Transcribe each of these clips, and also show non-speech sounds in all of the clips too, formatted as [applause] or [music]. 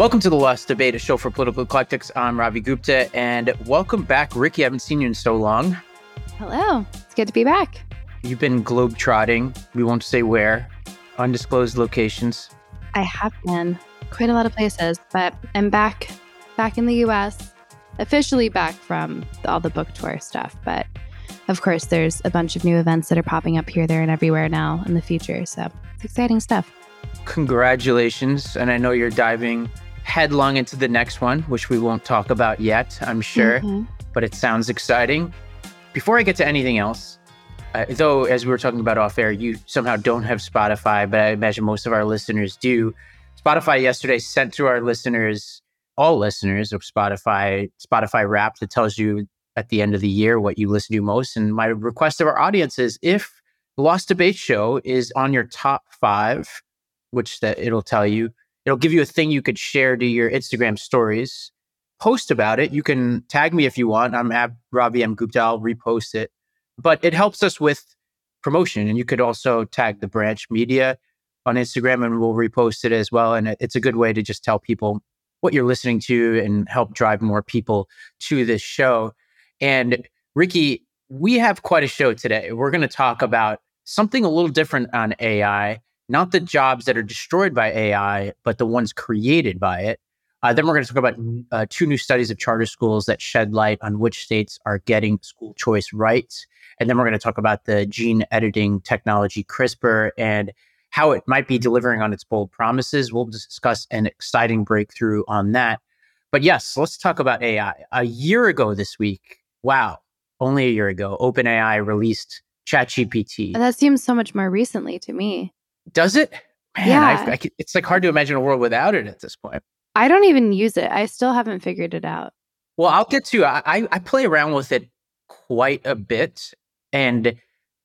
Welcome to the Lost Debate, a show for political eclectics. I'm Ravi Gupta, and welcome back, Rikki. I haven't seen you in so long. Hello, it's good to be back. You've been globetrotting. We won't say where, undisclosed locations. I have been quite a lot of places, but I'm back, back in the U.S. Officially back from all the book tour stuff, but of course, there's a bunch of new events that are popping up here, there, and everywhere now in the future. So it's exciting stuff. Congratulations. And I know you're diving headlong into the next one, which we won't talk about yet, I'm sure, mm-hmm. but it sounds exciting. Before I get to anything else, uh, though, as we were talking about off air, you somehow don't have Spotify, but I imagine most of our listeners do. Spotify yesterday sent to our listeners, all listeners of Spotify, Spotify Wrap that tells you at the end of the year what you listen to most. And my request of our audience is if the Lost Debate Show is on your top five, which that it'll tell you, It'll give you a thing you could share to your Instagram stories. Post about it. You can tag me if you want. I'm at Ravi M. Gupta. I'll repost it. But it helps us with promotion. And you could also tag the branch media on Instagram and we'll repost it as well. And it's a good way to just tell people what you're listening to and help drive more people to this show. And Rikki, we have quite a show today. We're going to talk about something a little different on AI not the jobs that are destroyed by AI, but the ones created by it. Uh, then we're going to talk about uh, two new studies of charter schools that shed light on which states are getting school choice rights. And then we're going to talk about the gene editing technology CRISPR and how it might be delivering on its bold promises. We'll discuss an exciting breakthrough on that. But yes, let's talk about AI. A year ago this week, wow, only a year ago, OpenAI released ChatGPT. And that seems so much more recently to me. Does it? Man, yeah. I, I, it's like hard to imagine a world without it at this point. I don't even use it. I still haven't figured it out. Well, I'll get to. I I play around with it quite a bit, and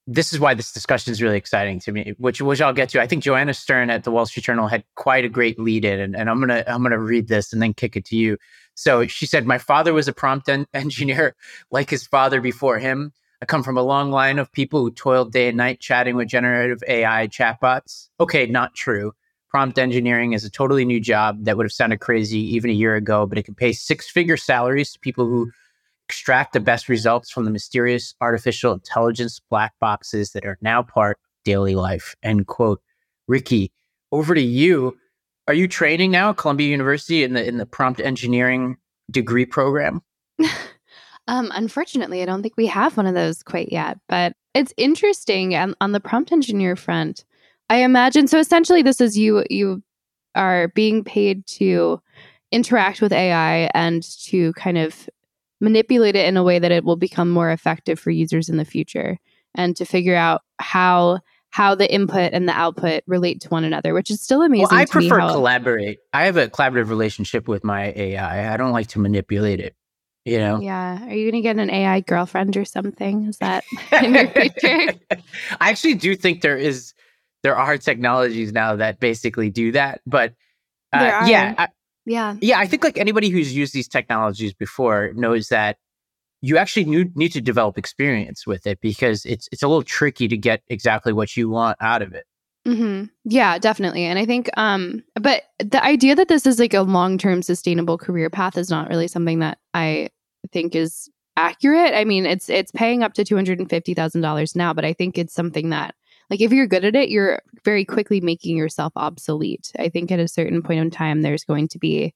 this is why this discussion is really exciting to me. Which which I'll get to. I think Joanna Stern at the Wall Street Journal had quite a great lead in, and, and I'm gonna I'm gonna read this and then kick it to you. So she said, "My father was a prompt en- [laughs] engineer, like his father before him." I come from a long line of people who toiled day and night chatting with generative AI chatbots. Okay, not true. Prompt engineering is a totally new job that would have sounded crazy even a year ago, but it can pay six figure salaries to people who extract the best results from the mysterious artificial intelligence black boxes that are now part of daily life. End quote. Rikki, over to you. Are you training now at Columbia University in the in the prompt engineering degree program? [laughs] Um, unfortunately, I don't think we have one of those quite yet, but it's interesting. And on the prompt engineer front, I imagine so. Essentially, this is you you are being paid to interact with AI and to kind of manipulate it in a way that it will become more effective for users in the future, and to figure out how how the input and the output relate to one another, which is still amazing. Well, I prefer to collaborate. I have a collaborative relationship with my AI. I don't like to manipulate it you know? Yeah. Are you gonna get an ai girlfriend or something? Is that [laughs] [laughs] in your future? I actually do think there is there are technologies now that basically do that but uh, yeah I, yeah. Yeah i think like anybody who's used these technologies before knows that you actually need, need to develop experience with it because it's it's a little tricky to get exactly what you want out of it Mm-hmm. Yeah, definitely. And I think, um, but the idea that this is like a long term sustainable career path is not really something that I think is accurate. I mean, it's it's paying up to two hundred and fifty thousand dollars now, but I think it's something that, like, if you're good at it, you're very quickly making yourself obsolete. I think at a certain point in time, there's going to be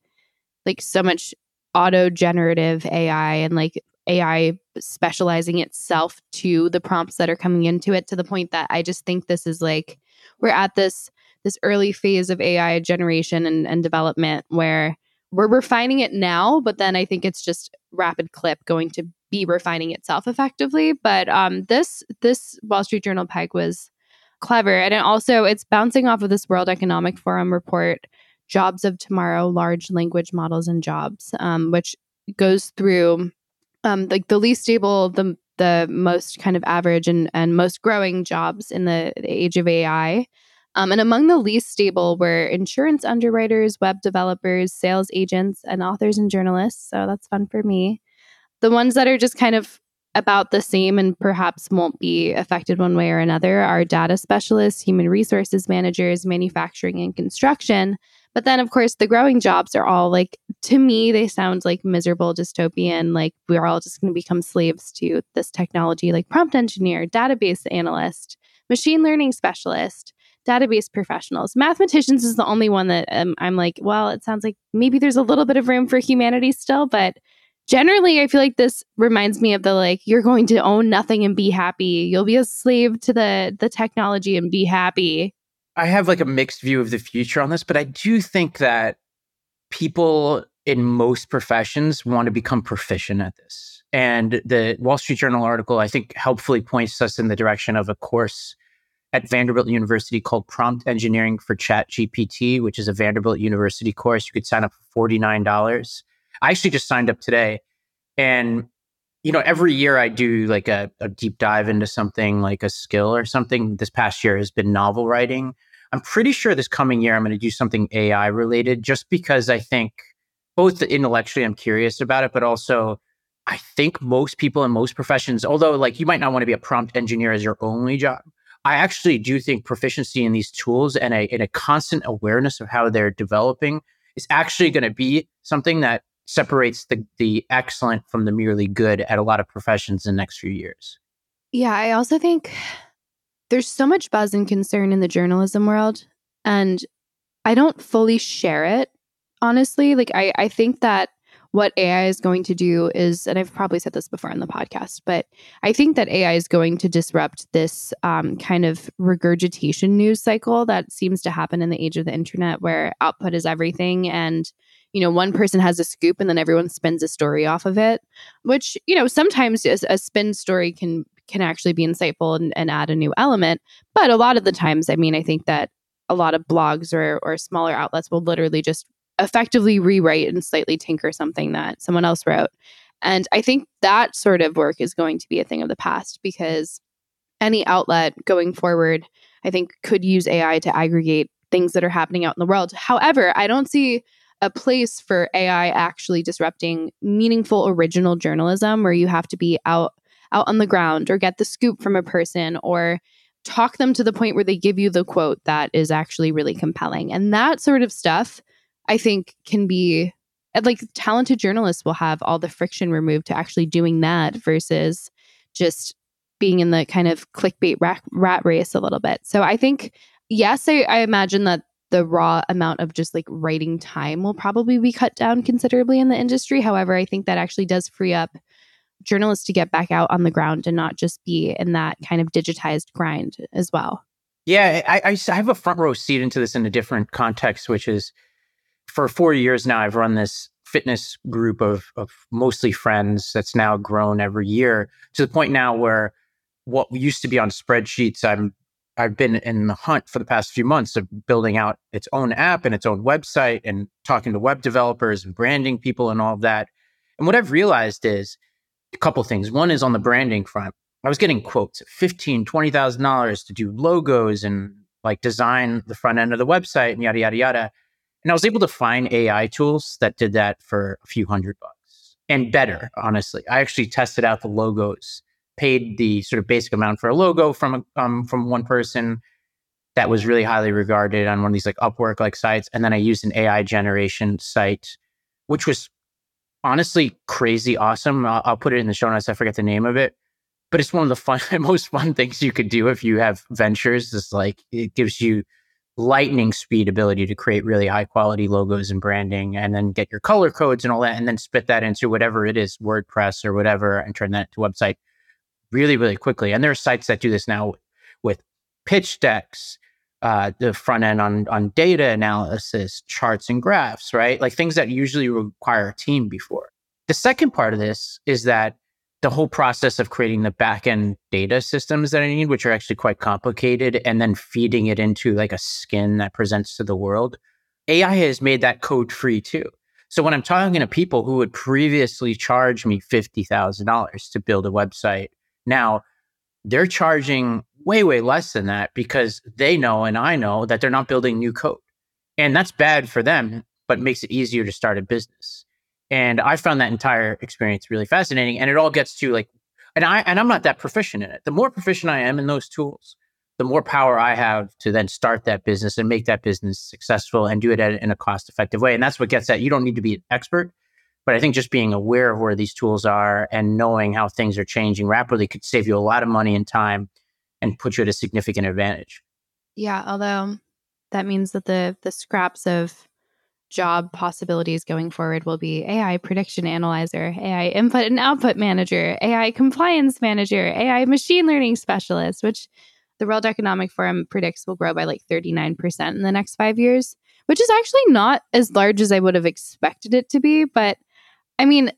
like so much auto generative AI and like AI specializing itself to the prompts that are coming into it to the point that I just think this is like we're at this this early phase of AI generation and, and development where we're refining it now, but then I think it's just rapid clip going to be refining itself effectively. But um, this this Wall Street Journal peg was clever, and it also it's bouncing off of this World Economic Forum report, "Jobs of Tomorrow: Large Language Models and Jobs," um, which goes through um, like the least stable, the the most kind of average and, and most growing jobs in the, the age of AI. Um, and among the least stable were insurance underwriters, web developers, sales agents, and authors and journalists. So that's fun for me. The ones that are just kind of about the same and perhaps won't be affected one way or another are data specialists, human resources managers, manufacturing, and construction. But then, of course, the growing jobs are all like, to me, they sound like miserable dystopian. Like we're all just going to become slaves to this technology, like prompt engineer, database analyst, machine learning specialist, database professionals. Mathematicians is the only one that um, I'm like, well, it sounds like maybe there's a little bit of room for humanity still, but generally i feel like this reminds me of the like you're going to own nothing and be happy you'll be a slave to the the technology and be happy i have like a mixed view of the future on this but i do think that people in most professions want to become proficient at this and the wall street journal article i think helpfully points us in the direction of a course at vanderbilt university called prompt engineering for chat gpt which is a vanderbilt university course you could sign up for $49 I actually just signed up today. And, you know, every year I do like a, a deep dive into something like a skill or something. This past year has been novel writing. I'm pretty sure this coming year I'm going to do something AI related just because I think both intellectually I'm curious about it, but also I think most people in most professions, although like you might not want to be a prompt engineer as your only job, I actually do think proficiency in these tools and a, and a constant awareness of how they're developing is actually going to be something that separates the the excellent from the merely good at a lot of professions in the next few years. Yeah, I also think there's so much buzz and concern in the journalism world and I don't fully share it honestly. Like I I think that what AI is going to do is, and I've probably said this before on the podcast, but I think that AI is going to disrupt this um, kind of regurgitation news cycle that seems to happen in the age of the internet, where output is everything. And you know, one person has a scoop and then everyone spins a story off of it, which, you know, sometimes a, a spin story can can actually be insightful and, and add a new element. But a lot of the times, I mean, I think that a lot of blogs or, or smaller outlets will literally just effectively rewrite and slightly tinker something that someone else wrote. And I think that sort of work is going to be a thing of the past because any outlet going forward, I think, could use AI to aggregate things that are happening out in the world. However, I don't see a place for AI actually disrupting meaningful original journalism where you have to be out out on the ground or get the scoop from a person or talk them to the point where they give you the quote that is actually really compelling. And that sort of stuff I think can be like talented journalists will have all the friction removed to actually doing that versus just being in the kind of clickbait rat, rat race a little bit. So I think yes, I, I imagine that the raw amount of just like writing time will probably be cut down considerably in the industry. However, I think that actually does free up journalists to get back out on the ground and not just be in that kind of digitized grind as well. Yeah, I, I have a front row seat into this in a different context, which is for four years now, I've run this fitness group of, of mostly friends that's now grown every year to the point now where what used to be on spreadsheets, I'm I've been in the hunt for the past few months of building out its own app and its own website and talking to web developers and branding people and all of that. And what I've realized is a couple things. One is on the branding front. I was getting quotes, fifteen, twenty thousand dollars to do logos and like design the front end of the website and yada yada yada. And I was able to find AI tools that did that for a few hundred bucks and better, honestly. I actually tested out the logos paid the sort of basic amount for a logo from um, from one person that was really highly regarded on one of these like Upwork like sites, and then I used an AI generation site, which was honestly crazy awesome. I'll, I'll put it in the show notes. I forget the name of it, but it's one of the fun, [laughs] most fun things you could do if you have ventures. Is like it gives you lightning speed ability to create really high quality logos and branding and then get your color codes and all that and then spit that into whatever it is wordpress or whatever and turn that a website really, really quickly. And there are sites that do this now with pitch decks, uh, the front end on on data analysis, charts and graphs, right? Like things that usually require a team before. The second part of this is that the whole process of creating the backend data systems that I need, which are actually quite complicated, and then feeding it into like a skin that presents to the world, AI has made that code free too. So when I'm talking to people who would previously charge me $50,000 to build a website now, they're charging way, way less than that because they know and I know that they're not building new code. And that's bad for them, but makes it easier to start a business. And I found that entire experience really fascinating. And it all gets to like, and I and I'm not that proficient in it. The more proficient I am in those tools, the more power I have to then start that business and make that business successful and do it at, in a cost effective way. And that's what gets at you don't need to be an expert, but I think just being aware of where these tools are and knowing how things are changing rapidly could save you a lot of money and time and put you at a significant advantage. Yeah, although that means that the the scraps of job possibilities going forward will be AI prediction analyzer, AI input and output manager, AI compliance manager, AI machine learning specialist, which the World Economic Forum predicts will grow by like 39% in the next five years, which is actually not as large as I would have expected it to be. But I mean,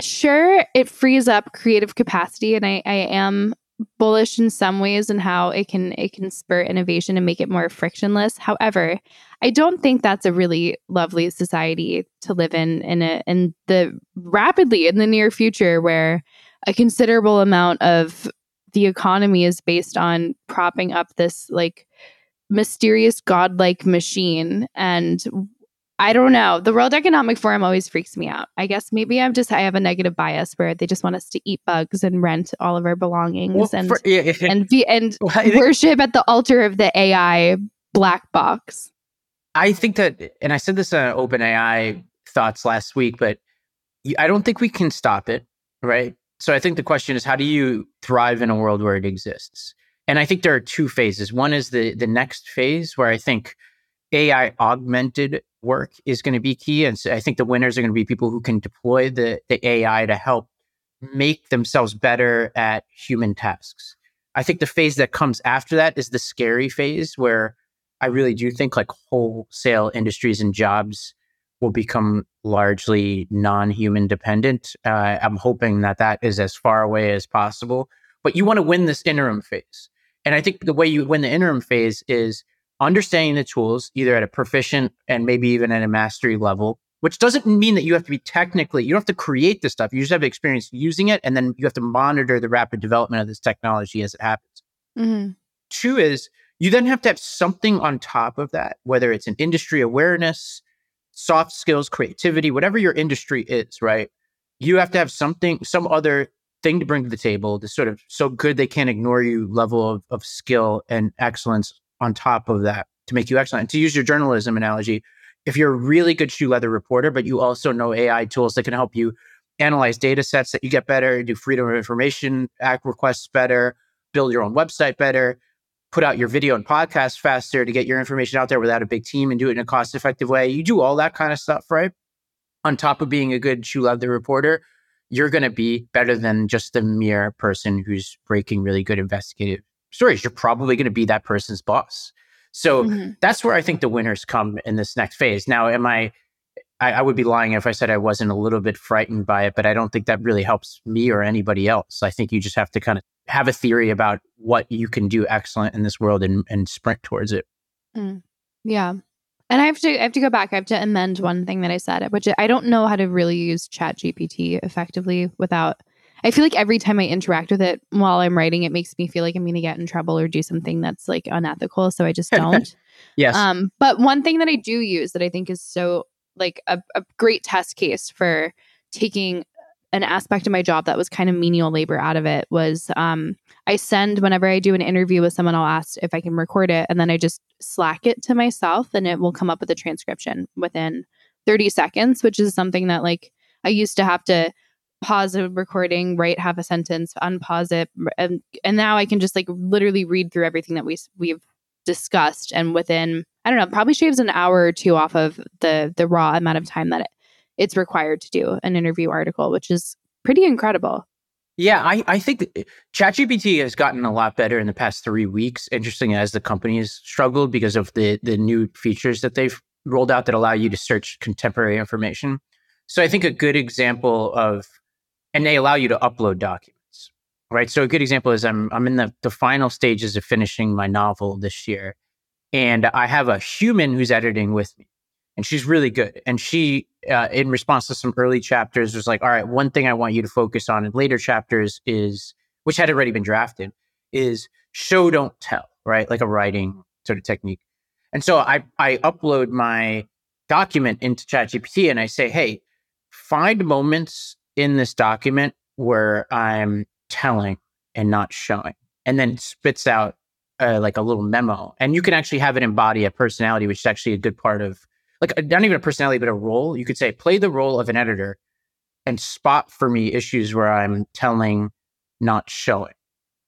sure, it frees up creative capacity. And I, I am bullish in some ways and how it can it can spur innovation and make it more frictionless. However, I don't think that's a really lovely society to live in in a, in the rapidly in the near future where a considerable amount of the economy is based on propping up this like mysterious godlike machine and I don't know. The World Economic Forum always freaks me out. I guess maybe I'm just I have a negative bias where they just want us to eat bugs and rent all of our belongings well, and for, yeah, and be, and [laughs] well, worship at the altar of the AI black box. I think that, and I said this on OpenAI thoughts last week, but I don't think we can stop it, right? So I think the question is, how do you thrive in a world where it exists? And I think there are two phases. One is the the next phase where I think AI augmented work is going to be key. And so I think the winners are going to be people who can deploy the, the AI to help make themselves better at human tasks. I think the phase that comes after that is the scary phase where I really do think like wholesale industries and jobs will become largely non-human dependent. Uh, I'm hoping that that is as far away as possible. But you want to win this interim phase, and I think the way you win the interim phase is understanding the tools either at a proficient and maybe even at a mastery level. Which doesn't mean that you have to be technically, you don't have to create this stuff. You just have experience using it, and then you have to monitor the rapid development of this technology as it happens. Mm-hmm. Two is you then have to have something on top of that, whether it's an industry awareness, soft skills, creativity, whatever your industry is, right? You have to have something, some other thing to bring to the table to sort of so good they can't ignore you level of, of skill and excellence on top of that to make you excellent. And to use your journalism analogy, if you're a really good shoe leather reporter, but you also know AI tools that can help you analyze data sets that you get better, do Freedom of Information Act requests better, build your own website better, put out your video and podcast faster to get your information out there without a big team and do it in a cost effective way. You do all that kind of stuff, right? On top of being a good shoe leather reporter, you're going to be better than just the mere person who's breaking really good investigative stories. You're probably going to be that person's boss. So mm-hmm. that's where I think the winners come in this next phase. Now, am I, I, I would be lying if I said I wasn't a little bit frightened by it, but I don't think that really helps me or anybody else. I think you just have to kind of have a theory about what you can do excellent in this world and, and sprint towards it. Mm. Yeah. And I have to I have to go back. I have to amend one thing that I said, which I don't know how to really use Chat GPT effectively without I feel like every time I interact with it while I'm writing, it makes me feel like I'm going to get in trouble or do something that's like unethical. So I just [laughs] don't. yes. Um, but one thing that I do use that I think is so like a, a great test case for taking an aspect of my job that was kind of menial labor out of it was um, I send whenever I do an interview with someone, I'll ask if I can record it, and then I just slack it to myself, and it will come up with a transcription within 30 seconds, which is something that like I used to have to pause a recording, write half a sentence, unpause it, and and now I can just like literally read through everything that we we've discussed, and within I don't know, probably shaves an hour or two off of the the raw amount of time that it, it's required to do an interview article, which is pretty incredible. Yeah, I, I think eh, ChatGPT has gotten a lot better in the past three weeks. Interesting as the company has struggled because of the the new features that they've rolled out that allow you to search contemporary information. So I think a good example of and they allow you to upload documents. Right. So a good example is I'm I'm in the, the final stages of finishing my novel this year. And I have a human who's editing with me. And she's really good. And she, uh, in response to some early chapters, was like, all right, one thing I want you to focus on in later chapters is, which had already been drafted, is show, don't tell, right? Like a writing sort of technique. And so I, I upload my document into ChatGPT and I say, hey, find moments in this document where I'm telling and not showing, and then spits out uh, like a little memo, and you can actually have it embody a personality, which is actually a good part of like not even a personality, but a role. You could say play the role of an editor and spot for me issues where I'm telling, not showing,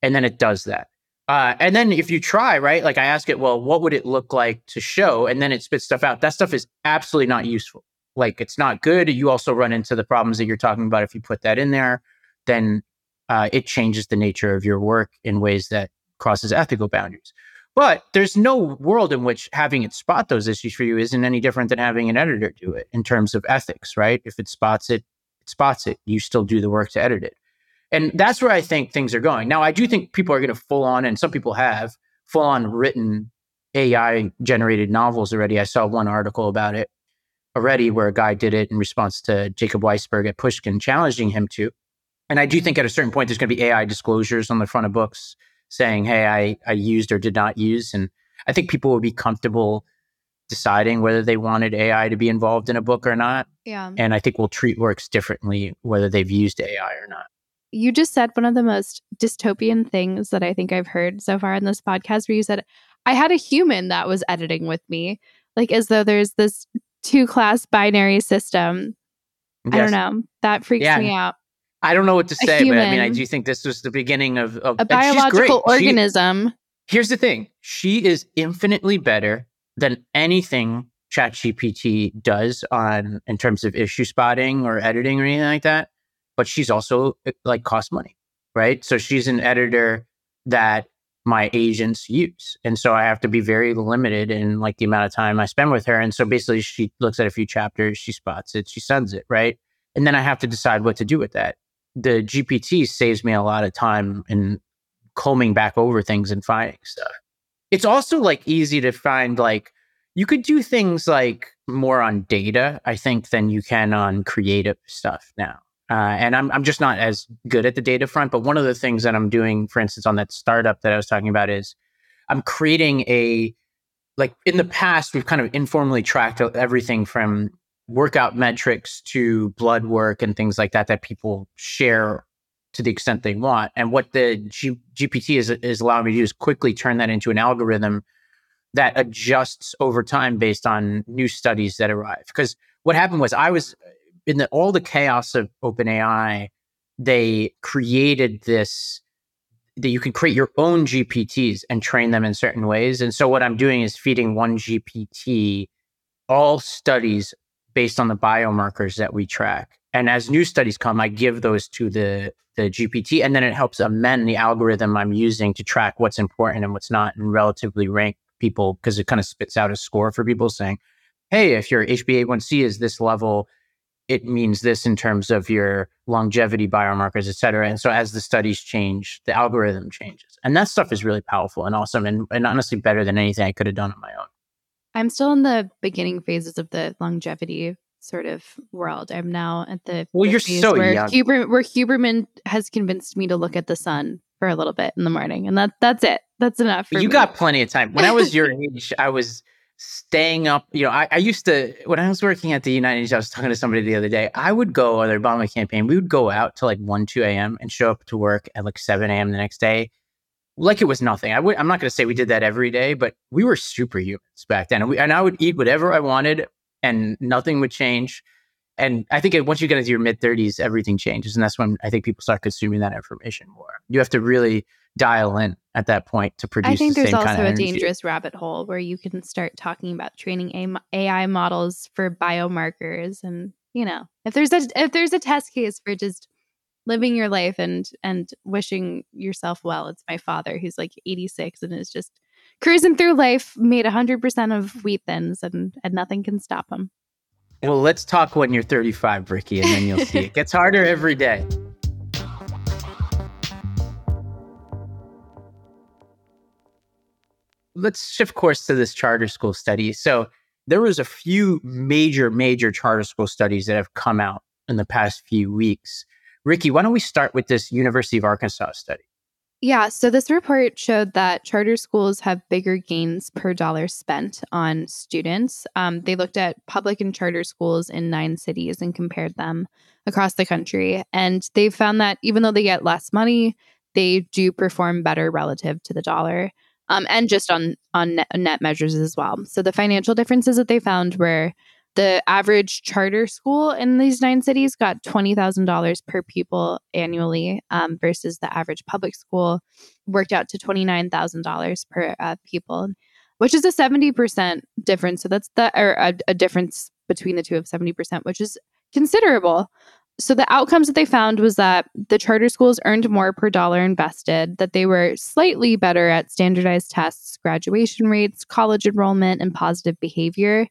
and then it does that. Uh, and then if you try, right, like I ask it, well, what would it look like to show? And then it spits stuff out. That stuff is absolutely not useful. Like it's not good. You also run into the problems that you're talking about. If you put that in there, then uh, it changes the nature of your work in ways that crosses ethical boundaries. But there's no world in which having it spot those issues for you isn't any different than having an editor do it in terms of ethics, right? If it spots it, it spots it. You still do the work to edit it. And that's where I think things are going. Now, I do think people are going to full on, and some people have full on written AI generated novels already. I saw one article about it already where a guy did it in response to Jacob Weisberg at Pushkin challenging him to. And I do think at a certain point, there's going to be AI disclosures on the front of books saying, hey, I, I used or did not use. And I think people will be comfortable deciding whether they wanted AI to be involved in a book or not. Yeah. And I think we'll treat works differently whether they've used AI or not you just said one of the most dystopian things that I think I've heard so far in this podcast, where you said, I had a human that was editing with me, like as though there's this two class binary system. Yes. I don't know. That freaks yeah. me out. I don't know what to say, but I mean, I do think this was the beginning of, of a biological organism. She, here's the thing she is infinitely better than anything ChatGPT does on in terms of issue spotting or editing or anything like that but she's also eh, like cost money, right? So she's an editor that my agents use. And so I have to be very limited in like the amount of time I spend with her. And so basically she looks at a few chapters, she spots it, she sends it, right? And then I have to decide what to do with that. The GPT saves me a lot of time in combing back over things and finding stuff. It's also like easy to find like you could do things like more on data, I think, than you can on creative stuff now. Uh, and I'm, I'm just not as good at the data front. But one of the things that I'm doing, for instance, on that startup that I was talking about is I'm creating a, like in the past, we've kind of informally tracked everything from workout metrics to blood work and things like that that people share to the extent they want. And what the G- GPT is, is allowing me to do is quickly turn that into an algorithm that adjusts over time based on new studies that arrive. Because what happened was I was in the, all the chaos of OpenAI, they created this that you can create your own GPTs and train them in certain ways. And so what I'm doing is feeding one GPT all studies based on the biomarkers that we track. And as new studies come, I give those to the the GPT, and then it helps amend the algorithm I'm using to track what's important and what's not, and relatively rank people because it kind of spits out a score for people saying, "Hey, if your HbA1c is this level, it means this in terms of your longevity biomarkers, et cetera. And so as the studies change, the algorithm changes. And that stuff is really powerful and awesome and, and honestly better than anything I could have done on my own. I'm still in the beginning phases of the longevity sort of world. I'm now at the well, you're so where young. Huber, where Huberman has convinced me to look at the sun for a little bit in the morning, and that that's it. That's enough. you me. got plenty of time. When I was your [laughs] age, I was staying up. You know, I, I, used to when I was working at the United. I was talking to somebody the other day. I would go or the Obama campaign. We would go out to like one, two a.m. and show up to work at like seven a.m. the next day, like it was nothing. I'm not going to say we did that every day, but we were superhumans back then. And, we, and I would eat whatever I wanted, and nothing would change. And I think once you get into your mid 30s, everything changes, and that's when I think people start consuming that information more. You have to really dial in at that point to produce. I think the there's also a dangerous rabbit hole where you can start talking about training AI models for biomarkers, and you know, if there's a if there's a test case for just living your life and and wishing yourself well, it's my father who's like 86 and is just cruising through life, made 100% of wheat thins, and and nothing can stop him. Well, let's talk when you're 35, Rikki, and then you'll see it gets harder every day. Let's shift course to this charter school study. So there was a few major, major charter school studies that have come out in the past few weeks. Rikki, why don't we start with this University of Arkansas study? Yeah, so this report showed that charter schools have bigger gains per dollar spent on students. Um, they looked at public and charter schools in nine cities and compared them across the country. And they found that even though they get less money, they do perform better relative to the dollar. Um, and just on on net, net measures as well. So the financial differences that they found were the average charter school in these nine cities got $20,000 per pupil annually um, versus the average public school worked out to $29,000 per uh, pupil, which is a 70% difference. So that's the, or a, a difference between the two of 70%, which is considerable. So the outcomes that they found was that the charter schools earned more per dollar invested, that they were slightly better at standardized tests, graduation rates, college enrollment, and positive behavior.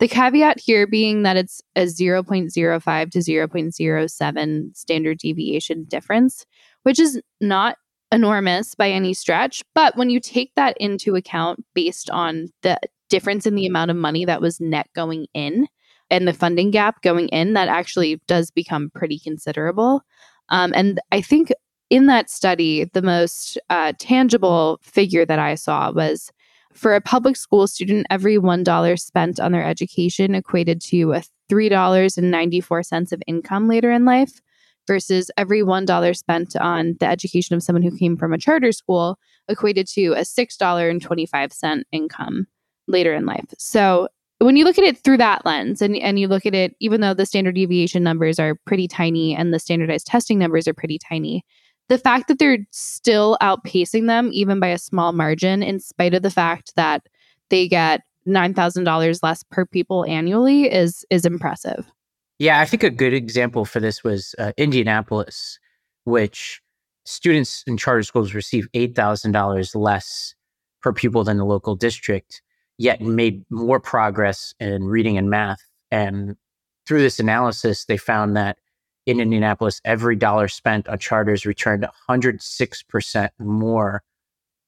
The caveat here being that it's a 0.05 to 0.07 standard deviation difference, which is not enormous by any stretch. But when you take that into account based on the difference in the amount of money that was net going in and the funding gap going in, that actually does become pretty considerable. Um, and I think in that study, the most uh, tangible figure that I saw was for a public school student, every $1 spent on their education equated to a $3.94 of income later in life versus every $1 spent on the education of someone who came from a charter school equated to a $6.25 income later in life. So when you look at it through that lens and, and you look at it, even though the standard deviation numbers are pretty tiny and the standardized testing numbers are pretty tiny, the fact that they're still outpacing them, even by a small margin, in spite of the fact that they get nine thousand dollars less per people annually, is is impressive. Yeah, I think a good example for this was uh, Indianapolis, which students in charter schools receive eight thousand dollars less per pupil than the local district, yet made more progress in reading and math. And through this analysis, they found that in Indianapolis, every dollar spent on charters returned 106% more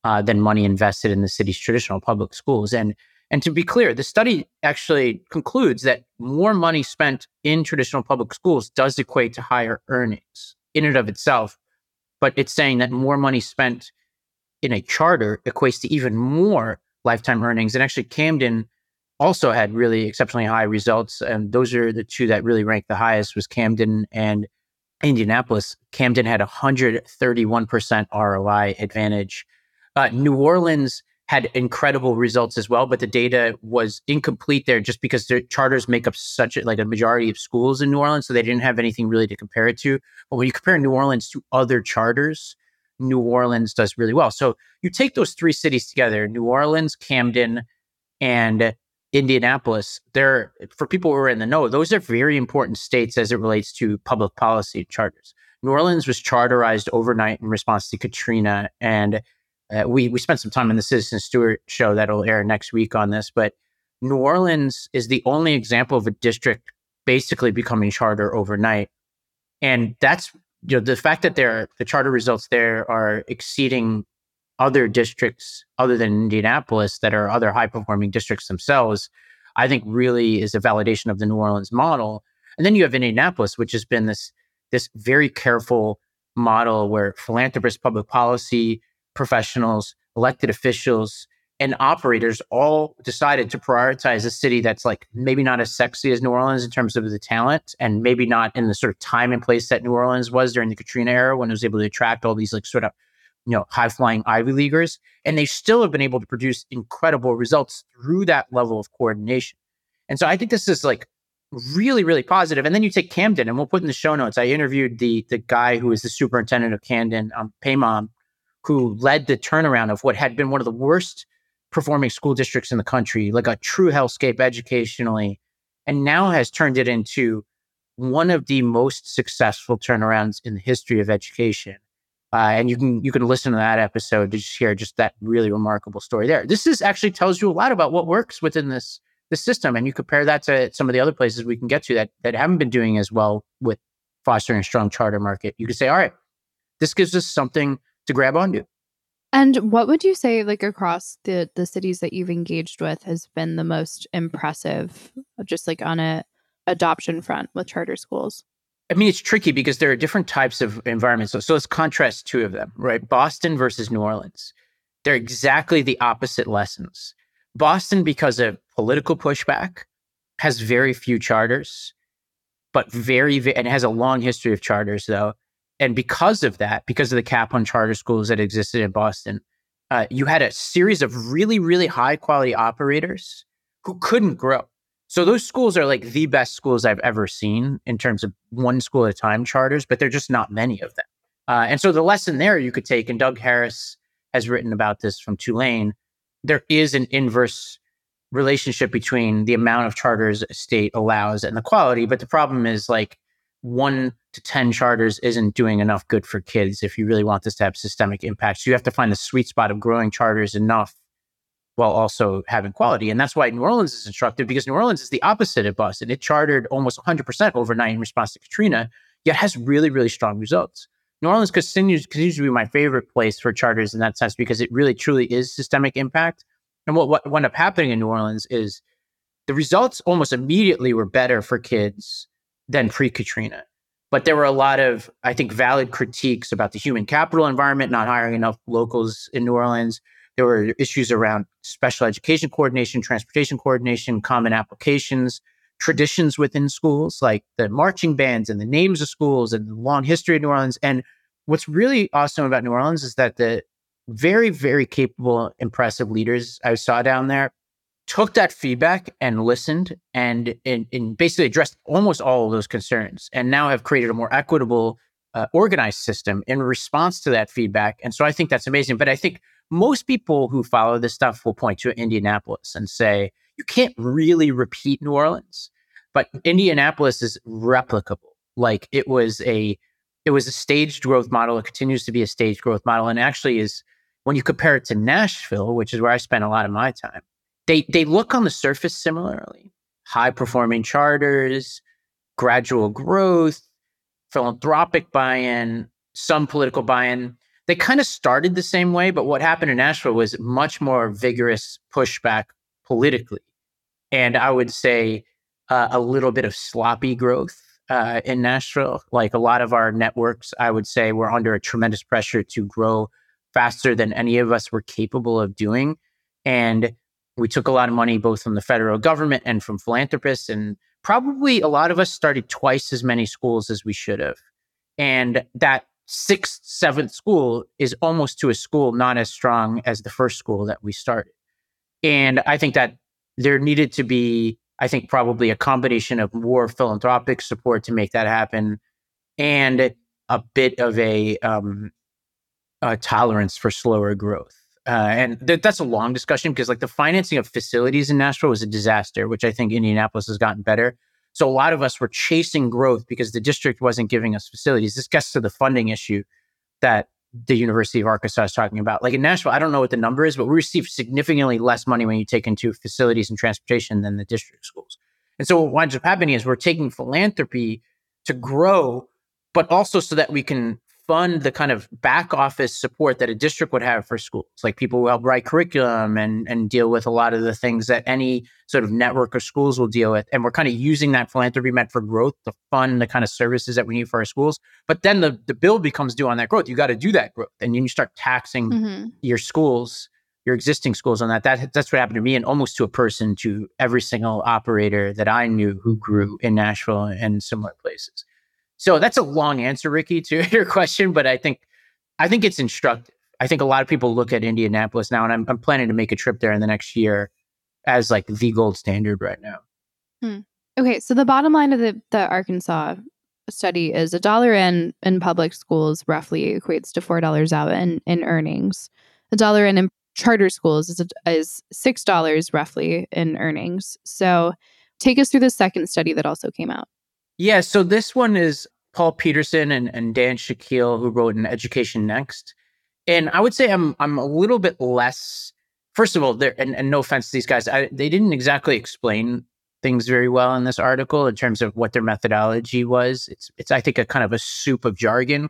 uh, than money invested in the city's traditional public schools. And and to be clear, the study actually concludes that more money spent in traditional public schools does equate to higher earnings in and of itself. But it's saying that more money spent in a charter equates to even more lifetime earnings. And actually, Camden also had really exceptionally high results. And those are the two that really ranked the highest was Camden and Indianapolis. Camden had 131% ROI advantage. Uh, New Orleans had incredible results as well, but the data was incomplete there just because their charters make up such a, like a majority of schools in New Orleans, so they didn't have anything really to compare it to. But when you compare New Orleans to other charters, New Orleans does really well. So you take those three cities together: New Orleans, Camden, and Indianapolis, they're for people who are in the know, those are very important states as it relates to public policy charters. New Orleans was charterized overnight in response to Katrina, and uh, we we spent some time in the Citizen Stewart show that'll air next week on this. But New Orleans is the only example of a district basically becoming charter overnight, and that's you know the fact that there the charter results there are exceeding other districts other than Indianapolis that are other high performing districts themselves, I think really is a validation of the New Orleans model. And then you have Indianapolis, which has been this this very careful model where philanthropists, public policy professionals, elected officials, and operators all decided to prioritize a city that's like maybe not as sexy as New Orleans in terms of the talent and maybe not in the sort of time and place that New Orleans was during the Katrina era when it was able to attract all these like sort of you know, high flying Ivy Leaguers, and they still have been able to produce incredible results through that level of coordination. And so I think this is like really, really positive. And then you take Camden, and we'll put in the show notes. I interviewed the the guy who is the superintendent of Camden, um, Paymon, who led the turnaround of what had been one of the worst performing school districts in the country, like a true hellscape educationally, and now has turned it into one of the most successful turnarounds in the history of education. Uh, and you can you can listen to that episode to just hear just that really remarkable story there. This is actually tells you a lot about what works within this this system, and you compare that to some of the other places we can get to that that haven't been doing as well with fostering a strong charter market. You could say, all right, this gives us something to grab onto. And what would you say, like across the the cities that you've engaged with, has been the most impressive, uh, just like on a adoption front with charter schools? I mean, it's tricky because there are different types of environments. So, so let's contrast two of them, right? Boston versus New Orleans. They're exactly the opposite lessons. Boston, because of political pushback, has very few charters, but very, and has a long history of charters, though. And because of that, because of the cap on charter schools that existed in Boston, uh, you had a series of really, really high quality operators who couldn't grow. So those schools are like the best schools I've ever seen in terms of one school at a time charters, but they're just not many of them. Uh, and so the lesson there you could take, and Doug Harris has written about this from Tulane, there is an inverse relationship between the amount of charters a state allows and the quality. But the problem is like one to 10 charters isn't doing enough good for kids if you really want this to have systemic impact. So you have to find the sweet spot of growing charters enough while also having quality. And that's why New Orleans is instructive because New Orleans is the opposite of Boston. It chartered almost 100% overnight in response to Katrina, yet has really, really strong results. New Orleans continues, continues to be my favorite place for charters in that sense because it really, truly is systemic impact. And what, what wound up happening in New Orleans is the results almost immediately were better for kids than pre Katrina. But there were a lot of, I think, valid critiques about the human capital environment, not hiring enough locals in New Orleans. There were issues around special education coordination, transportation coordination, common applications, traditions within schools, like the marching bands and the names of schools and the long history of New Orleans. And what's really awesome about New Orleans is that the very, very capable, impressive leaders I saw down there took that feedback and listened and, and, and basically addressed almost all of those concerns and now have created a more equitable, uh, organized system in response to that feedback. And so I think that's amazing. But I think most people who follow this stuff will point to Indianapolis and say, you can't really repeat New Orleans, but Indianapolis is replicable. Like it was a it was a staged growth model. It continues to be a staged growth model, and actually is when you compare it to Nashville, which is where I spent a lot of my time, they they look on the surface similarly. High performing charters, gradual growth, philanthropic buy-in, some political buy-in. They kind of started the same way, but what happened in Nashville was much more vigorous pushback politically. And I would say uh, a little bit of sloppy growth uh, in Nashville. Like a lot of our networks, I would say, were under a tremendous pressure to grow faster than any of us were capable of doing. And we took a lot of money both from the federal government and from philanthropists. And probably a lot of us started twice as many schools as we should have. And that sixth, seventh school is almost to a school not as strong as the first school that we started. And I think that there needed to be, I think, probably a combination of more philanthropic support to make that happen and a bit of a um, uh, tolerance for slower growth. Uh, and th- that's a long discussion because like the financing of facilities in Nashville was a disaster, which I think Indianapolis has gotten better. So a lot of us were chasing growth because the district wasn't giving us facilities. This gets to the funding issue that the University of Arkansas is talking about. Like in Nashville, I don't know what the number is, but we receive significantly less money when you take into facilities and transportation than the district schools. And so what winds up happening is we're taking philanthropy to grow, but also so that we can fund the kind of back office support that a district would have for schools, like people who help write curriculum and, and deal with a lot of the things that any sort of network of schools will deal with. And we're kind of using that philanthropy meant for growth to fund the kind of services that we need for our schools. But then the, the bill becomes due on that growth. You got to do that growth. And then you start taxing mm-hmm. your schools, your existing schools on that. that. That's what happened to me and almost to a person to every single operator that I knew who grew in Nashville and similar places. So that's a long answer, Rikki, to [laughs] your question, but I think I think it's instructive. I think a lot of people look at Indianapolis now, and I'm, I'm planning to make a trip there in the next year as like the gold standard right now. Hmm. Okay, so the bottom line of the, the Arkansas study is a dollar in in public schools roughly equates to four dollars out in, in earnings. A dollar in in charter schools is is six dollars roughly in earnings. So, take us through the second study that also came out. Yeah, so this one is Paul Peterson and, and Dan Shakeel, who wrote an Education Next. And I would say I'm I'm a little bit less. First of all, there and, and no offense to these guys, I, they didn't exactly explain things very well in this article in terms of what their methodology was. It's it's I think a kind of a soup of jargon.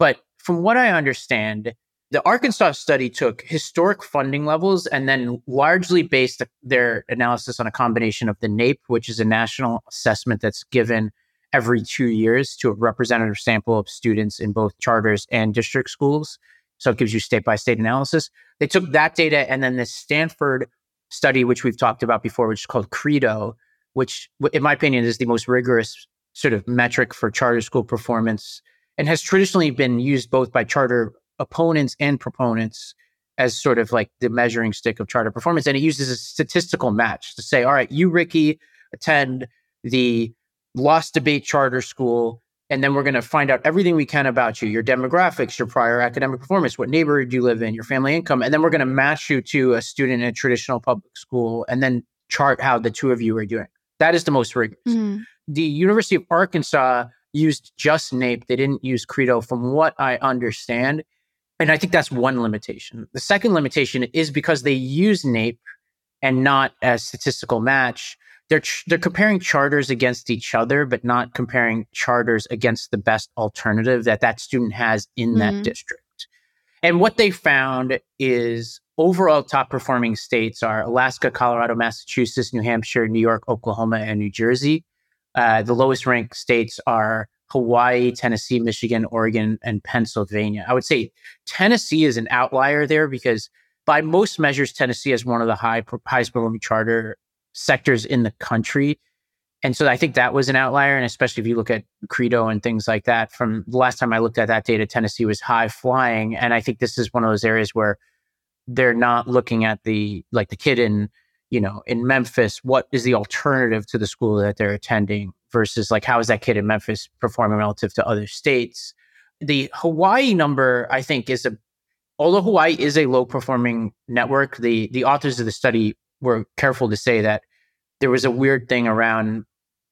But from what I understand, the Arkansas study took historic funding levels and then largely based their analysis on a combination of the NAEP, which is a national assessment that's given every two years to a representative sample of students in both charters and district schools. So it gives you state by state analysis. They took that data and then the Stanford study, which we've talked about before, which is called Credo, which, in my opinion, is the most rigorous sort of metric for charter school performance and has traditionally been used both by charter opponents and proponents as sort of like the measuring stick of charter performance. And it uses a statistical match to say, all right, you, Rikki, attend the lost debate charter school. And then we're going to find out everything we can about you, your demographics, your prior academic performance, what neighborhood you live in, your family income. And then we're going to match you to a student in a traditional public school and then chart how the two of you are doing. That is the most rigorous. Mm-hmm. The University of Arkansas used just NAEP. They didn't use Credo, from what I understand. And I think that's one limitation. The second limitation is because they use NAEP and not as statistical match. They're they're comparing charters against each other, but not comparing charters against the best alternative that that student has in mm-hmm. that district. And what they found is overall top performing states are Alaska, Colorado, Massachusetts, New Hampshire, New York, Oklahoma, and New Jersey. Uh, the lowest ranked states are Hawaii, Tennessee, Michigan, Oregon, and Pennsylvania. I would say Tennessee is an outlier there because by most measures, Tennessee is one of the high highest performing charter sectors in the country. And so I think that was an outlier. And especially if you look at Credo and things like that, from the last time I looked at that data, Tennessee was high flying. And I think this is one of those areas where they're not looking at the like the kid in, you know, in Memphis, what is the alternative to the school that they're attending versus like how is that kid in Memphis performing relative to other states? The Hawaii number, I think, is a although Hawaii is a low performing network, the the authors of the study were careful to say that there was a weird thing around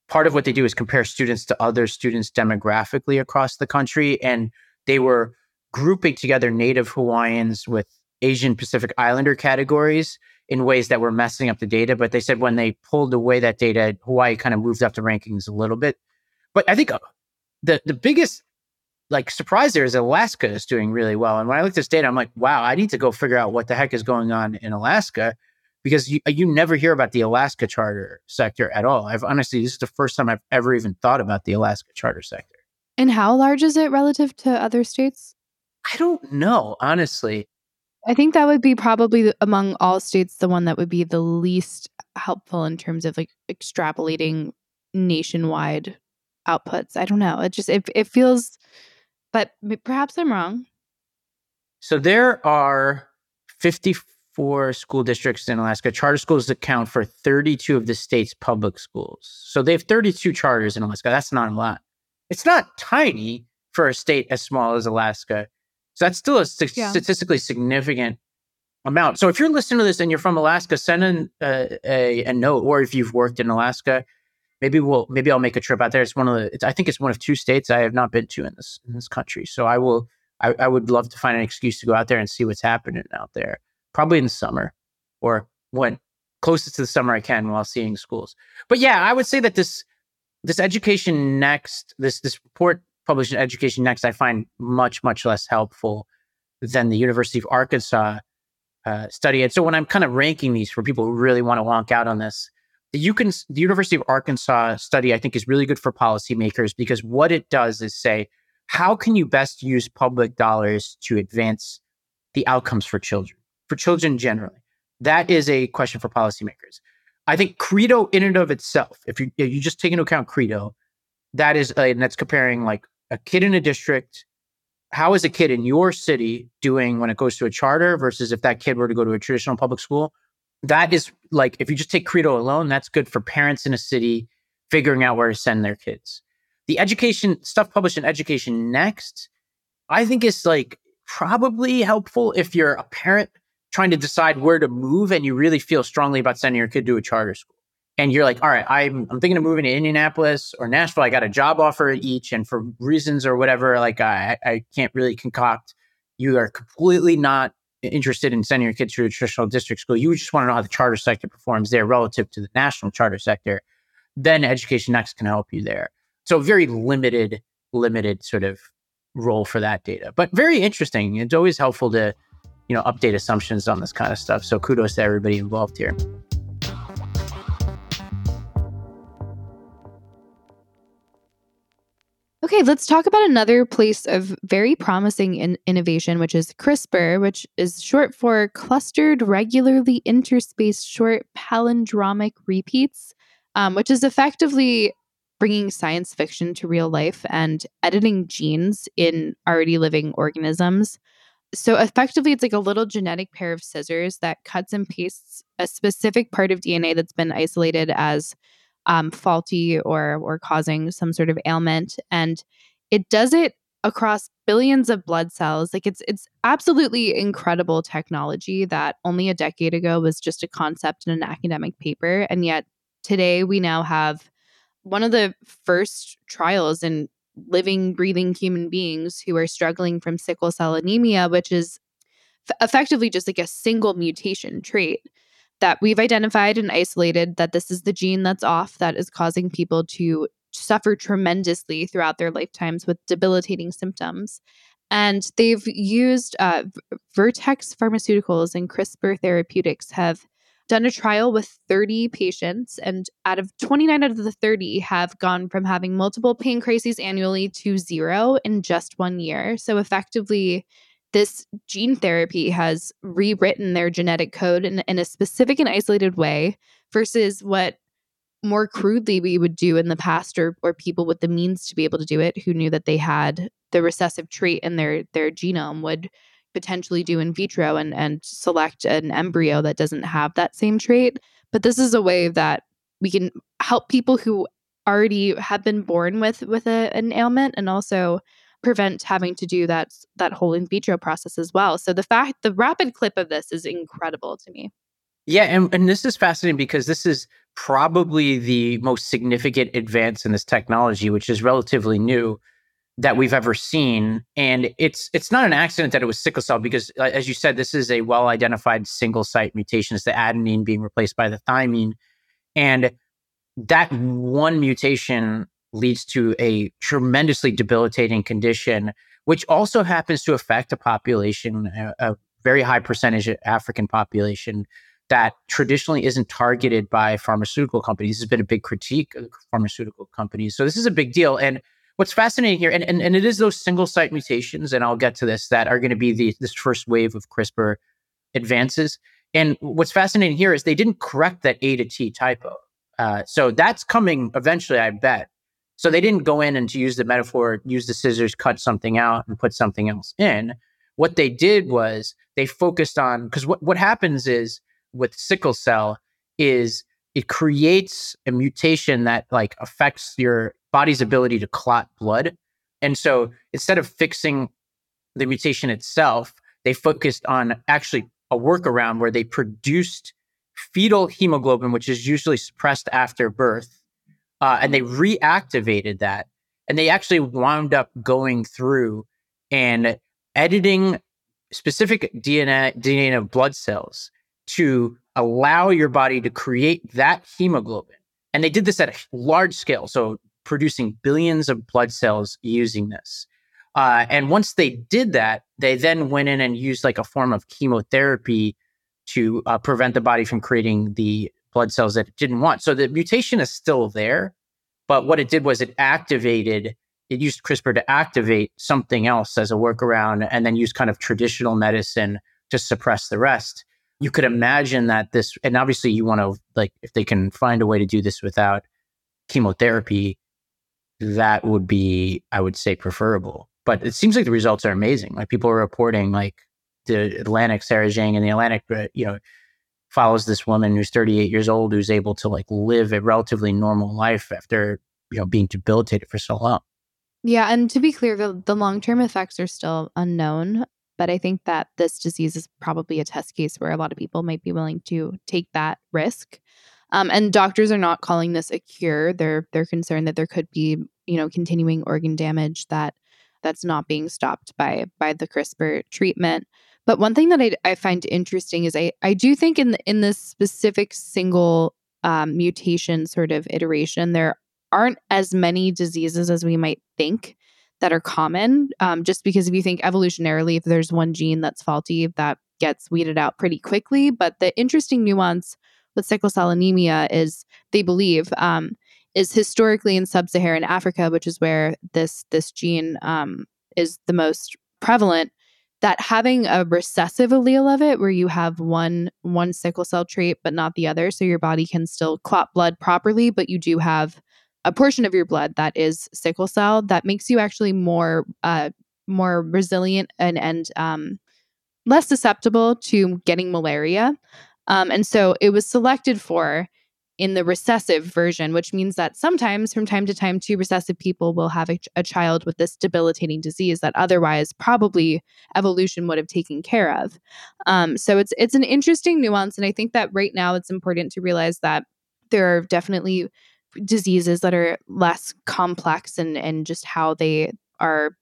part of what they do is compare students to other students demographically across the country. And they were grouping together native Hawaiians with Asian Pacific Islander categories in ways that were messing up the data. But they said when they pulled away that data, Hawaii kind of moved up the rankings a little bit. But I think uh, the the biggest like surprise there is Alaska is doing really well. And when I look at this data, I'm like, wow, I need to go figure out what the heck is going on in Alaska because you, uh, you never hear about the Alaska charter sector at all. I've honestly, this is the first time I've ever even thought about the Alaska charter sector. And how large is it relative to other states? I don't know, honestly. I think that would be probably among all states the one that would be the least helpful in terms of like extrapolating nationwide outputs. I don't know. It just it, it feels but perhaps I'm wrong. So there are 50 four school districts in Alaska. Charter schools account for 32 of the state's public schools. So they have 32 charters in Alaska. That's not a lot. It's not tiny for a state as small as Alaska. So that's still a st- yeah. statistically significant amount. So if you're listening to this and you're from Alaska, send in a, a, a, note, or if you've worked in Alaska, maybe we'll maybe I'll make a trip out there. It's one of the I think it's one of two states I have not been to in this in this country. So I will I, I would love to find an excuse to go out there and see what's happening out there probably in the summer or when closest to the summer I can while seeing schools. But yeah, I would say that this this education next, this this report published in Education Next, I find much much less helpful than the University of Arkansas uh, study. And so when I'm kind of ranking these for people who really want to wonk out on this, the you can the University of Arkansas study I think is really good for policymakers because what it does is say how can you best use public dollars to advance the outcomes for children for children generally? That is a question for policymakers. I think Credo in and of itself, if you if you just take into account Credo, that is and that's comparing like a kid in a district. How is a kid in your city doing when it goes to a charter versus if that kid were to go to a traditional public school? That is like if you just take Credo alone, that's good for parents in a city figuring out where to send their kids. The education stuff published in Education Next, I think is like probably helpful if you're a parent trying to decide where to move and you really feel strongly about sending your kid to a charter school and you're like, all right, I'm, I'm thinking of moving to Indianapolis or Nashville. I got a job offer at each, and for reasons or whatever, like I, I can't really concoct. You are completely not interested in sending your kids to a traditional district school. You just want to know how the charter sector performs there relative to the national charter sector. Then Education Next can help you there. So very limited, limited sort of role for that data, but very interesting. It's always helpful to you know, update assumptions on this kind of stuff. So kudos to everybody involved here. Okay, let's talk about another place of very promising in- innovation, which is CRISPR, which is short for Clustered Regularly Interspaced Short Palindromic Repeats, um, which is effectively bringing science fiction to real life and editing genes in already living organisms. So effectively, it's like a little genetic pair of scissors that cuts and pastes a specific part of DNA that's been isolated as um, faulty or or causing some sort of ailment, and it does it across billions of blood cells. Like it's it's absolutely incredible technology that only a decade ago was just a concept in an academic paper, and yet today we now have one of the first trials in living, breathing human beings who are struggling from sickle cell anemia, which is f- effectively just like a single mutation trait that we've identified and isolated that this is the gene that's off that is causing people to suffer tremendously throughout their lifetimes with debilitating symptoms. And they've used uh, Vertex Pharmaceuticals and CRISPR Therapeutics have done a trial with 30 patients, and out of 29 out of the 30 have gone from having multiple pain crises annually to zero in just one year. So, effectively, this gene therapy has rewritten their genetic code in, in a specific and isolated way versus what more crudely we would do in the past or or people with the means to be able to do it who knew that they had the recessive trait in their their genome would potentially do in vitro and and select an embryo that doesn't have that same trait but this is a way that we can help people who already have been born with with a, an ailment and also prevent having to do that that whole in vitro process as well. So the fact the rapid clip of this is incredible to me. Yeah and, and this is fascinating because this is probably the most significant advance in this technology which is relatively new that we've ever seen and it's it's not an accident that it was sickle cell because uh, as you said this is a well identified single site mutation. It's the adenine being replaced by the thymine and that one mutation leads to a tremendously debilitating condition which also happens to affect a population a, a very high percentage of african population that traditionally isn't targeted by pharmaceutical companies. This has been a big critique of pharmaceutical companies. So this is a big deal and what's fascinating here, and, and, and it is those single site mutations, and I'll get to this, that are going to be the this first wave of CRISPR advances. And what's fascinating here is they didn't correct that A to T typo. Uh, so that's coming eventually, I bet. So they didn't go in and to use the metaphor, use the scissors, cut something out and put something else in. What they did was they focused on because what, what happens is with sickle cell is it creates a mutation that like affects your body's ability to clot blood. And so instead of fixing the mutation itself, they focused on actually a workaround where they produced fetal hemoglobin, which is usually suppressed after birth, uh, and they reactivated that. And they actually wound up going through and editing specific DNA, DNA of blood cells to allow your body to create that hemoglobin. And they did this at a large scale. So producing billions of blood cells using this. Uh, and once they did that, they then went in and used like a form of chemotherapy to uh, prevent the body from creating the blood cells that it didn't want. So the mutation is still there, but what it did was it activated, it used CRISPR to activate something else as a workaround and then use kind of traditional medicine to suppress the rest. You could imagine that this, and obviously you want to, like, if they can find a way to do this without chemotherapy, that would be, I would say, preferable. But it seems like the results are amazing. Like people are reporting, like the Atlantic, Sarah Zhang, and the Atlantic, uh, you know, follows this woman who's 38 years old who's able to like live a relatively normal life after you know being debilitated for so long. Yeah, and to be clear, the, the long term effects are still unknown. But I think that this disease is probably a test case where a lot of people might be willing to take that risk. Um, and doctors are not calling this a cure. They're they're concerned that there could be you know continuing organ damage that that's not being stopped by by the CRISPR treatment. But one thing that I, I find interesting is I I do think in in this specific single um, mutation sort of iteration there aren't as many diseases as we might think that are common. Um, just because if you think evolutionarily, if there's one gene that's faulty, that gets weeded out pretty quickly. But the interesting nuance with sickle cell anemia is they believe um, is historically in sub-Saharan Africa, which is where this this gene um, is the most prevalent. That having a recessive allele of it, where you have one one sickle cell trait but not the other, so your body can still clot blood properly, but you do have a portion of your blood that is sickle cell. That makes you actually more uh, more resilient and and um, less susceptible to getting malaria. Um, and so it was selected for in the recessive version, which means that sometimes from time to time, two recessive people will have a, a, child with this debilitating disease that otherwise probably evolution would have taken care of. Um, so it's it's an interesting nuance, and I think that right now it's important to realize that there are definitely diseases that are less complex and and just how they are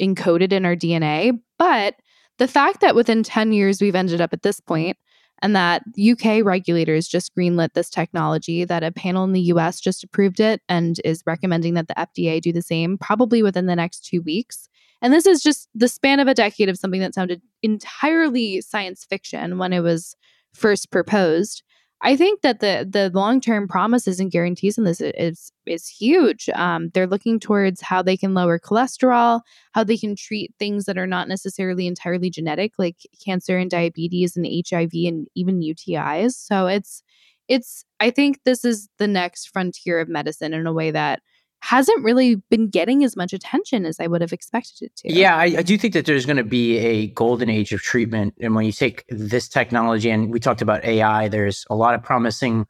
encoded in our DNA, but the fact that within 10 years we've ended up at this point and that UK regulators just greenlit this technology, that a panel in the US just approved it and is recommending that the FDA do the same probably within the next two weeks. And this is just the span of a decade of something that sounded entirely science fiction when it was first proposed. I think that the the long term promises and guarantees in this is is huge. Um, they're looking towards how they can lower cholesterol, how they can treat things that are not necessarily entirely genetic, like cancer and diabetes and HIV and even UTIs. So it's it's I think this is the next frontier of medicine in a way that hasn't really been getting as much attention as I would have expected it to. Yeah, I, I do think that there's going to be a golden age of treatment. And when you take this technology, and we talked about AI, there's a lot of promising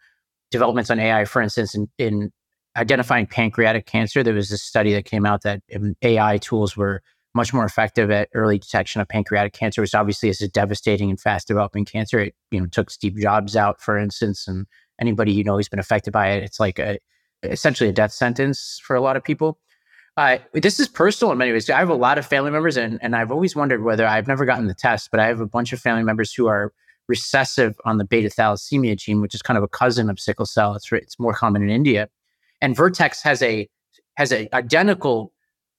developments on AI, for instance, in, in identifying pancreatic cancer. There was a study that came out that um, AI tools were much more effective at early detection of pancreatic cancer, which obviously is a devastating and fast developing cancer. It you know took Steve Jobs out, for instance, and anybody you know who's been affected by it, it's like a essentially a death sentence for a lot of people. Uh, this is personal in many ways. I have a lot of family members, and, and I've always wondered whether I've never gotten the test, but I have a bunch of family members who are recessive on the beta thalassemia gene, which is kind of a cousin of sickle cell. It's it's more common in India, and Vertex has a has a identical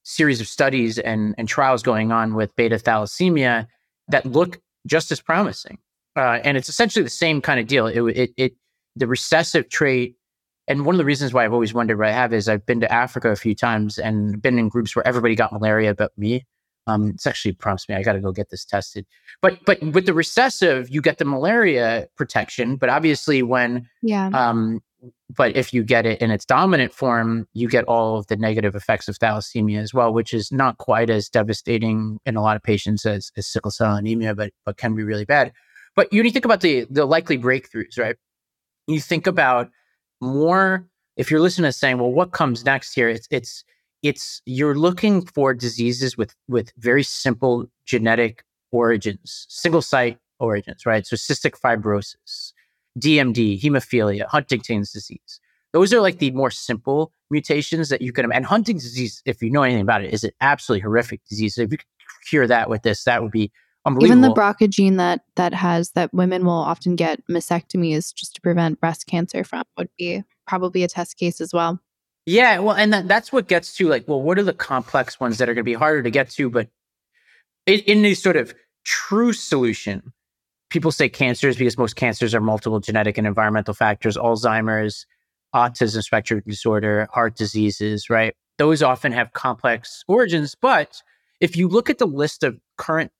series of studies and and trials going on with beta thalassemia that look just as promising. Uh, and it's essentially the same kind of deal. It, it, it the recessive trait and one of the reasons why I've always wondered what I have is I've been to Africa a few times and been in groups where everybody got malaria but me. Um, it's actually prompts me I got to go get this tested. But but with the recessive, you get the malaria protection. But obviously, when yeah, um, but if you get it in its dominant form, you get all of the negative effects of thalassemia as well, which is not quite as devastating in a lot of patients as, as sickle cell anemia, but but can be really bad. But you, you think about the the likely breakthroughs, right? You think about more if you're listening to saying, well, what comes next here? It's it's it's you're looking for diseases with with very simple genetic origins, single site origins, right? So cystic fibrosis, DMD, hemophilia, Huntington's disease. Those are like the more simple mutations that you can. And Huntington's disease, if you know anything about it, is an absolutely horrific disease. So if you could cure that with this, that would be even the BRCA gene that that has that women will often get mastectomies just to prevent breast cancer from would be probably a test case as well. Yeah, well, and that, that's what gets to like, well, what are the complex ones that are going to be harder to get to? But in, in this sort of true solution, people say cancers because most cancers are multiple genetic and environmental factors, Alzheimer's, autism spectrum disorder, heart diseases, right? Those often have complex origins. But if you look at the list of current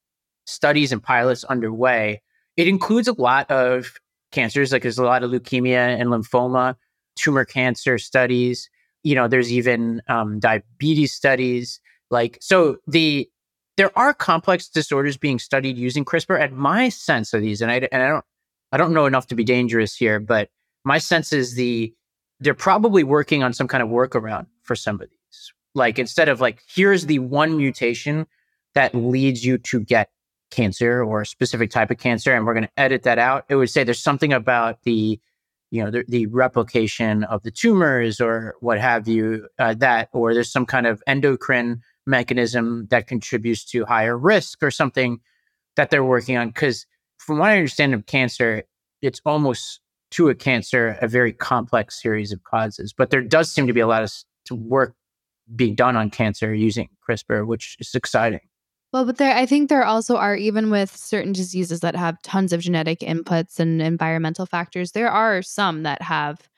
studies and pilots underway. It includes a lot of cancers, like there's a lot of leukemia and lymphoma, tumor cancer studies. You know, there's even um, diabetes studies. Like, so the there are complex disorders being studied using CRISPR. And my sense of these, and I and I don't I don't know enough to be dangerous here, but my sense is the they're probably working on some kind of workaround for some of these. Like instead of like, here's the one mutation that leads you to get cancer or a specific type of cancer and we're going to edit that out. It would say there's something about the you know the, the replication of the tumors or what have you uh, that or there's some kind of endocrine mechanism that contributes to higher risk or something that they're working on because from what i understand of cancer it's almost to a cancer a very complex series of causes but there does seem to be a lot of work being done on cancer using crispr which is exciting well, but there, I think there also are, even with certain diseases that have tons of genetic inputs and environmental factors, there are some that have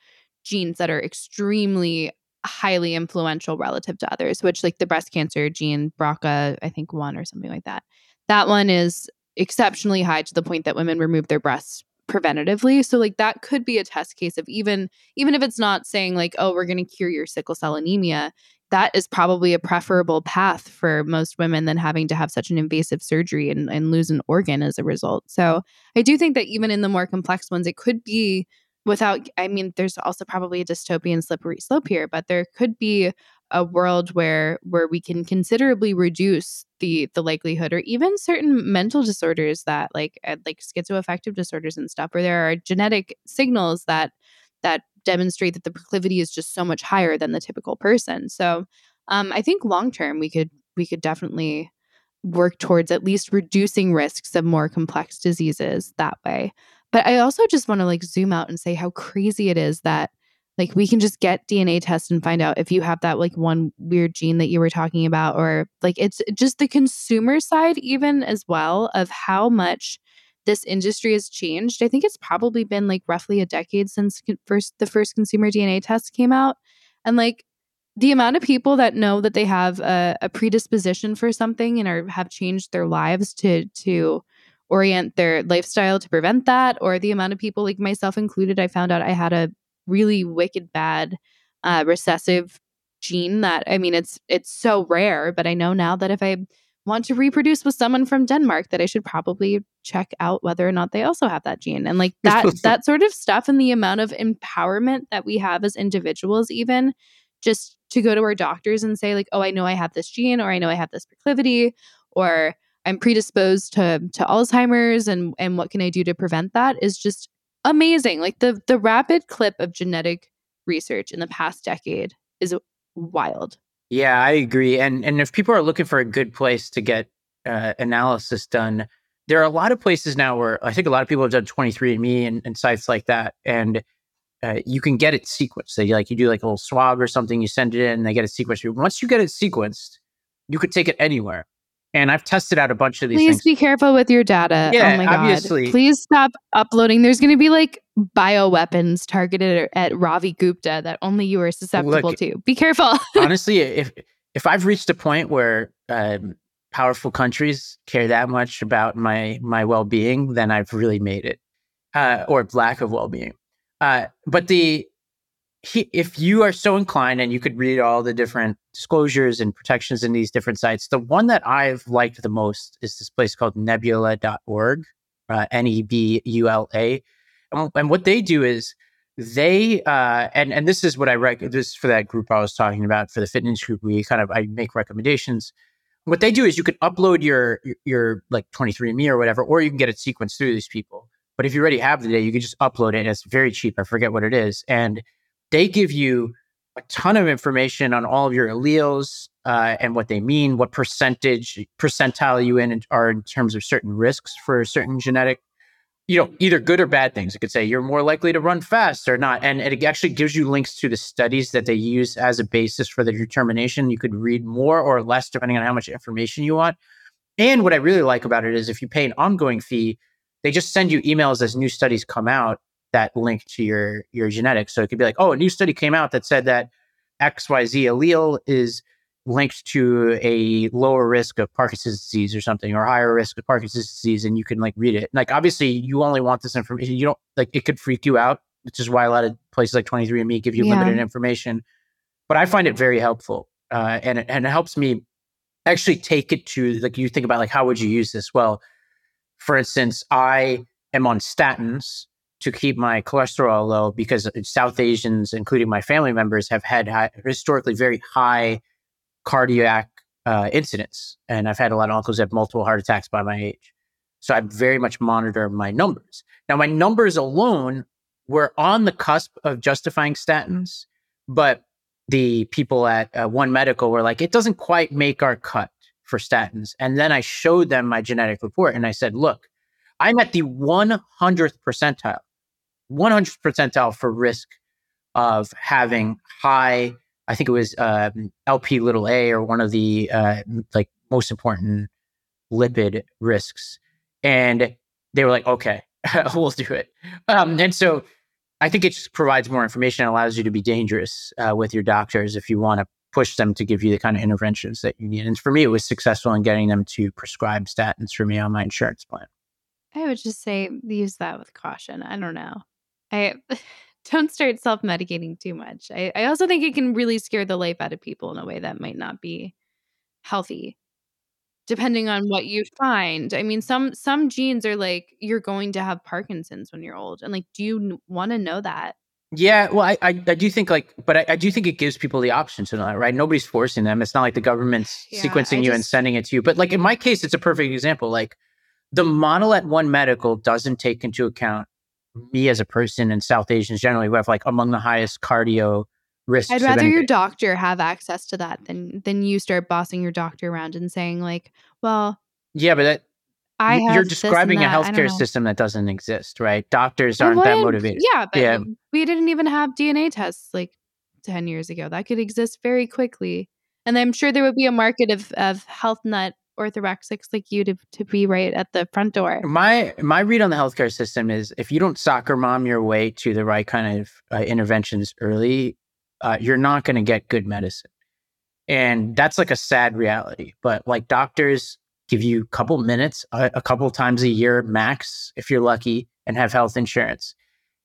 genes that are extremely highly influential relative to others, which, like the breast cancer gene, BRCA, I think one or something like that. That one is exceptionally high to the point that women remove their breasts preventatively so like that could be a test case of even even if it's not saying like oh we're going to cure your sickle cell anemia that is probably a preferable path for most women than having to have such an invasive surgery and, and lose an organ as a result. So I do think that even in the more complex ones, it could be without i mean there's also probably a dystopian slippery slope here but there could be a world where where we can considerably reduce the the likelihood or even certain mental disorders that like uh, like schizoaffective disorders and stuff where there are genetic signals that that demonstrate that the proclivity is just so much higher than the typical person. So um, i think long term we could we could definitely work towards at least reducing risks of more complex diseases that way. But I also just want to like zoom out and say how crazy it is that like we can just get DNA tests and find out if you have that like one weird gene that you were talking about or like it's just the consumer side even as well of how much this industry has changed. I think it's probably been like roughly a decade since first the first consumer DNA test came out and like the amount of people that know that they have a, a predisposition for something and are have changed their lives to to orient their lifestyle to prevent that or the amount of people like myself included i found out i had a really wicked bad uh, recessive gene that i mean it's it's so rare but i know now that if i want to reproduce with someone from denmark that i should probably check out whether or not they also have that gene and like [laughs] that that sort of stuff and the amount of empowerment that we have as individuals even just to go to our doctors and say like oh i know i have this gene or i know i have this proclivity or I'm predisposed to to Alzheimer's and and what can I do to prevent that is just amazing. Like the the rapid clip of genetic research in the past decade is wild. Yeah, I agree. And and if people are looking for a good place to get uh, analysis done, there are a lot of places now where I think a lot of people have done 23andMe and, and sites like that, and uh, you can get it sequenced. They like you do like a little swab or something, you send it in, and they get it sequenced. Once you get it sequenced, you could take it anywhere. And I've tested out a bunch of these. Please things. be careful with your data. Yeah, oh my obviously. God. Please stop uploading. There's going to be like bioweapons targeted at Ravi Gupta that only you are susceptible Look, to. Be careful. [laughs] honestly, if if I've reached a point where um, powerful countries care that much about my my well being, then I've really made it, uh, or lack of well being. Uh, but the if you are so inclined and you could read all the different disclosures and protections in these different sites, the one that I've liked the most is this place called nebula.org, uh, N E B U L A. And, and, what they do is they, uh, and, and this is what I recommend, this is for that group I was talking about for the fitness group. We kind of, I make recommendations. What they do is you can upload your, your, your like 23andMe or whatever, or you can get it sequenced through these people. But if you already have the data, you can just upload it. And it's very cheap. I forget what it is. And they give you a ton of information on all of your alleles uh, and what they mean, what percentage percentile you in are in terms of certain risks for certain genetic, you know, either good or bad things. It could say you're more likely to run fast or not, and it actually gives you links to the studies that they use as a basis for the determination. You could read more or less depending on how much information you want. And what I really like about it is if you pay an ongoing fee, they just send you emails as new studies come out that link to your your genetics. So it could be like, oh, a new study came out that said that XYZ allele is linked to a lower risk of Parkinson's disease or something, or higher risk of Parkinson's disease, and you can like read it. Like obviously, you only want this information. You don't like it could freak you out, which is why a lot of places like 23andMe give you yeah. limited information. But I find it very helpful, uh, and it, and it helps me actually take it to like you think about like how would you use this? Well, for instance, I am on statins to keep my cholesterol low because South Asians, including my family members, have had high, historically very high cardiac uh, incidents. And I've had a lot of uncles have multiple heart attacks by my age. So I very much monitor my numbers. Now, my numbers alone were on the cusp of justifying statins, but the people at uh, One Medical were like, it doesn't quite make our cut for statins. And then I showed them my genetic report and I said, look, I'm at the 100th percentile, 100th percentile for risk of having high, I think it was uh, LP little a or one of the uh, like most important lipid risks. And they were like, okay, [laughs] we'll do it. Um, and so I think it just provides more information and allows you to be dangerous uh, with your doctors if you want to push them to give you the kind of interventions that you need. And for me, it was successful in getting them to prescribe statins for me on my insurance plan. I would just say use that with caution. I don't know. I [laughs] don't start self medicating too much. I, I also think it can really scare the life out of people in a way that might not be healthy depending on what you find. I mean, some some genes are like you're going to have Parkinson's when you're old, and like, do you want to know that? Yeah, well, I, I, I do think like, but I, I, do think it gives people the option to know that, right? Nobody's forcing them. It's not like the government's yeah, sequencing I you just, and sending it to you. But like in my case, it's a perfect example. Like the model at One Medical doesn't take into account me as a person and South Asians generally who have like among the highest cardio risks. I'd rather your doctor have access to that than than you start bossing your doctor around and saying like, well, yeah, but that I you're describing a healthcare system that doesn't exist, right? Doctors aren't that motivated. Yeah, but yeah. we didn't even have DNA tests like 10 years ago. That could exist very quickly. And I'm sure there would be a market of, of health nut orthorexics like you to, to be right at the front door. My my read on the healthcare system is if you don't soccer mom your way to the right kind of uh, interventions early, uh, you're not going to get good medicine. And that's like a sad reality. But like doctors give you a couple minutes, a, a couple times a year max, if you're lucky, and have health insurance.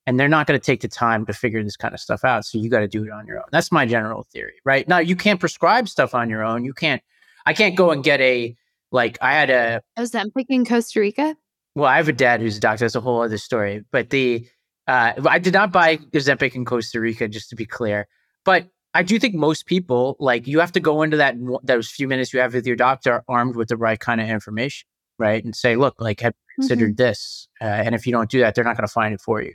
And they're not going to take the time to figure this kind of stuff out. So you got to do it on your own. That's my general theory, right? Now, you can't prescribe stuff on your own. You can't, I can't go and get a, like, I had a. Ozempic in Costa Rica? Well, I have a dad who's a doctor. That's a whole other story. But the, uh, I did not buy Ozempic in Costa Rica, just to be clear. But I do think most people like you have to go into that those few minutes you have with your doctor armed with the right kind of information, right? And say, look, like have considered mm-hmm. this, uh, and if you don't do that, they're not going to find it for you.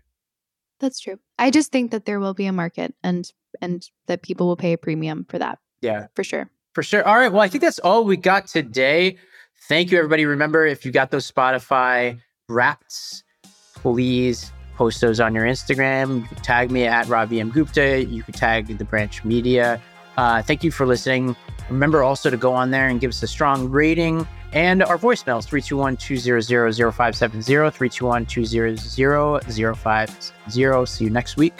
That's true. I just think that there will be a market, and and that people will pay a premium for that. Yeah, for sure. For sure. All right. Well, I think that's all we got today. Thank you, everybody. Remember, if you got those Spotify wraps, please post those on your Instagram. You can tag me at Ravi M. Gupta. You can tag the branch media. Uh, thank you for listening. Remember also to go on there and give us a strong rating and our voicemails 321 200 0570, 321 200 0570. See you next week.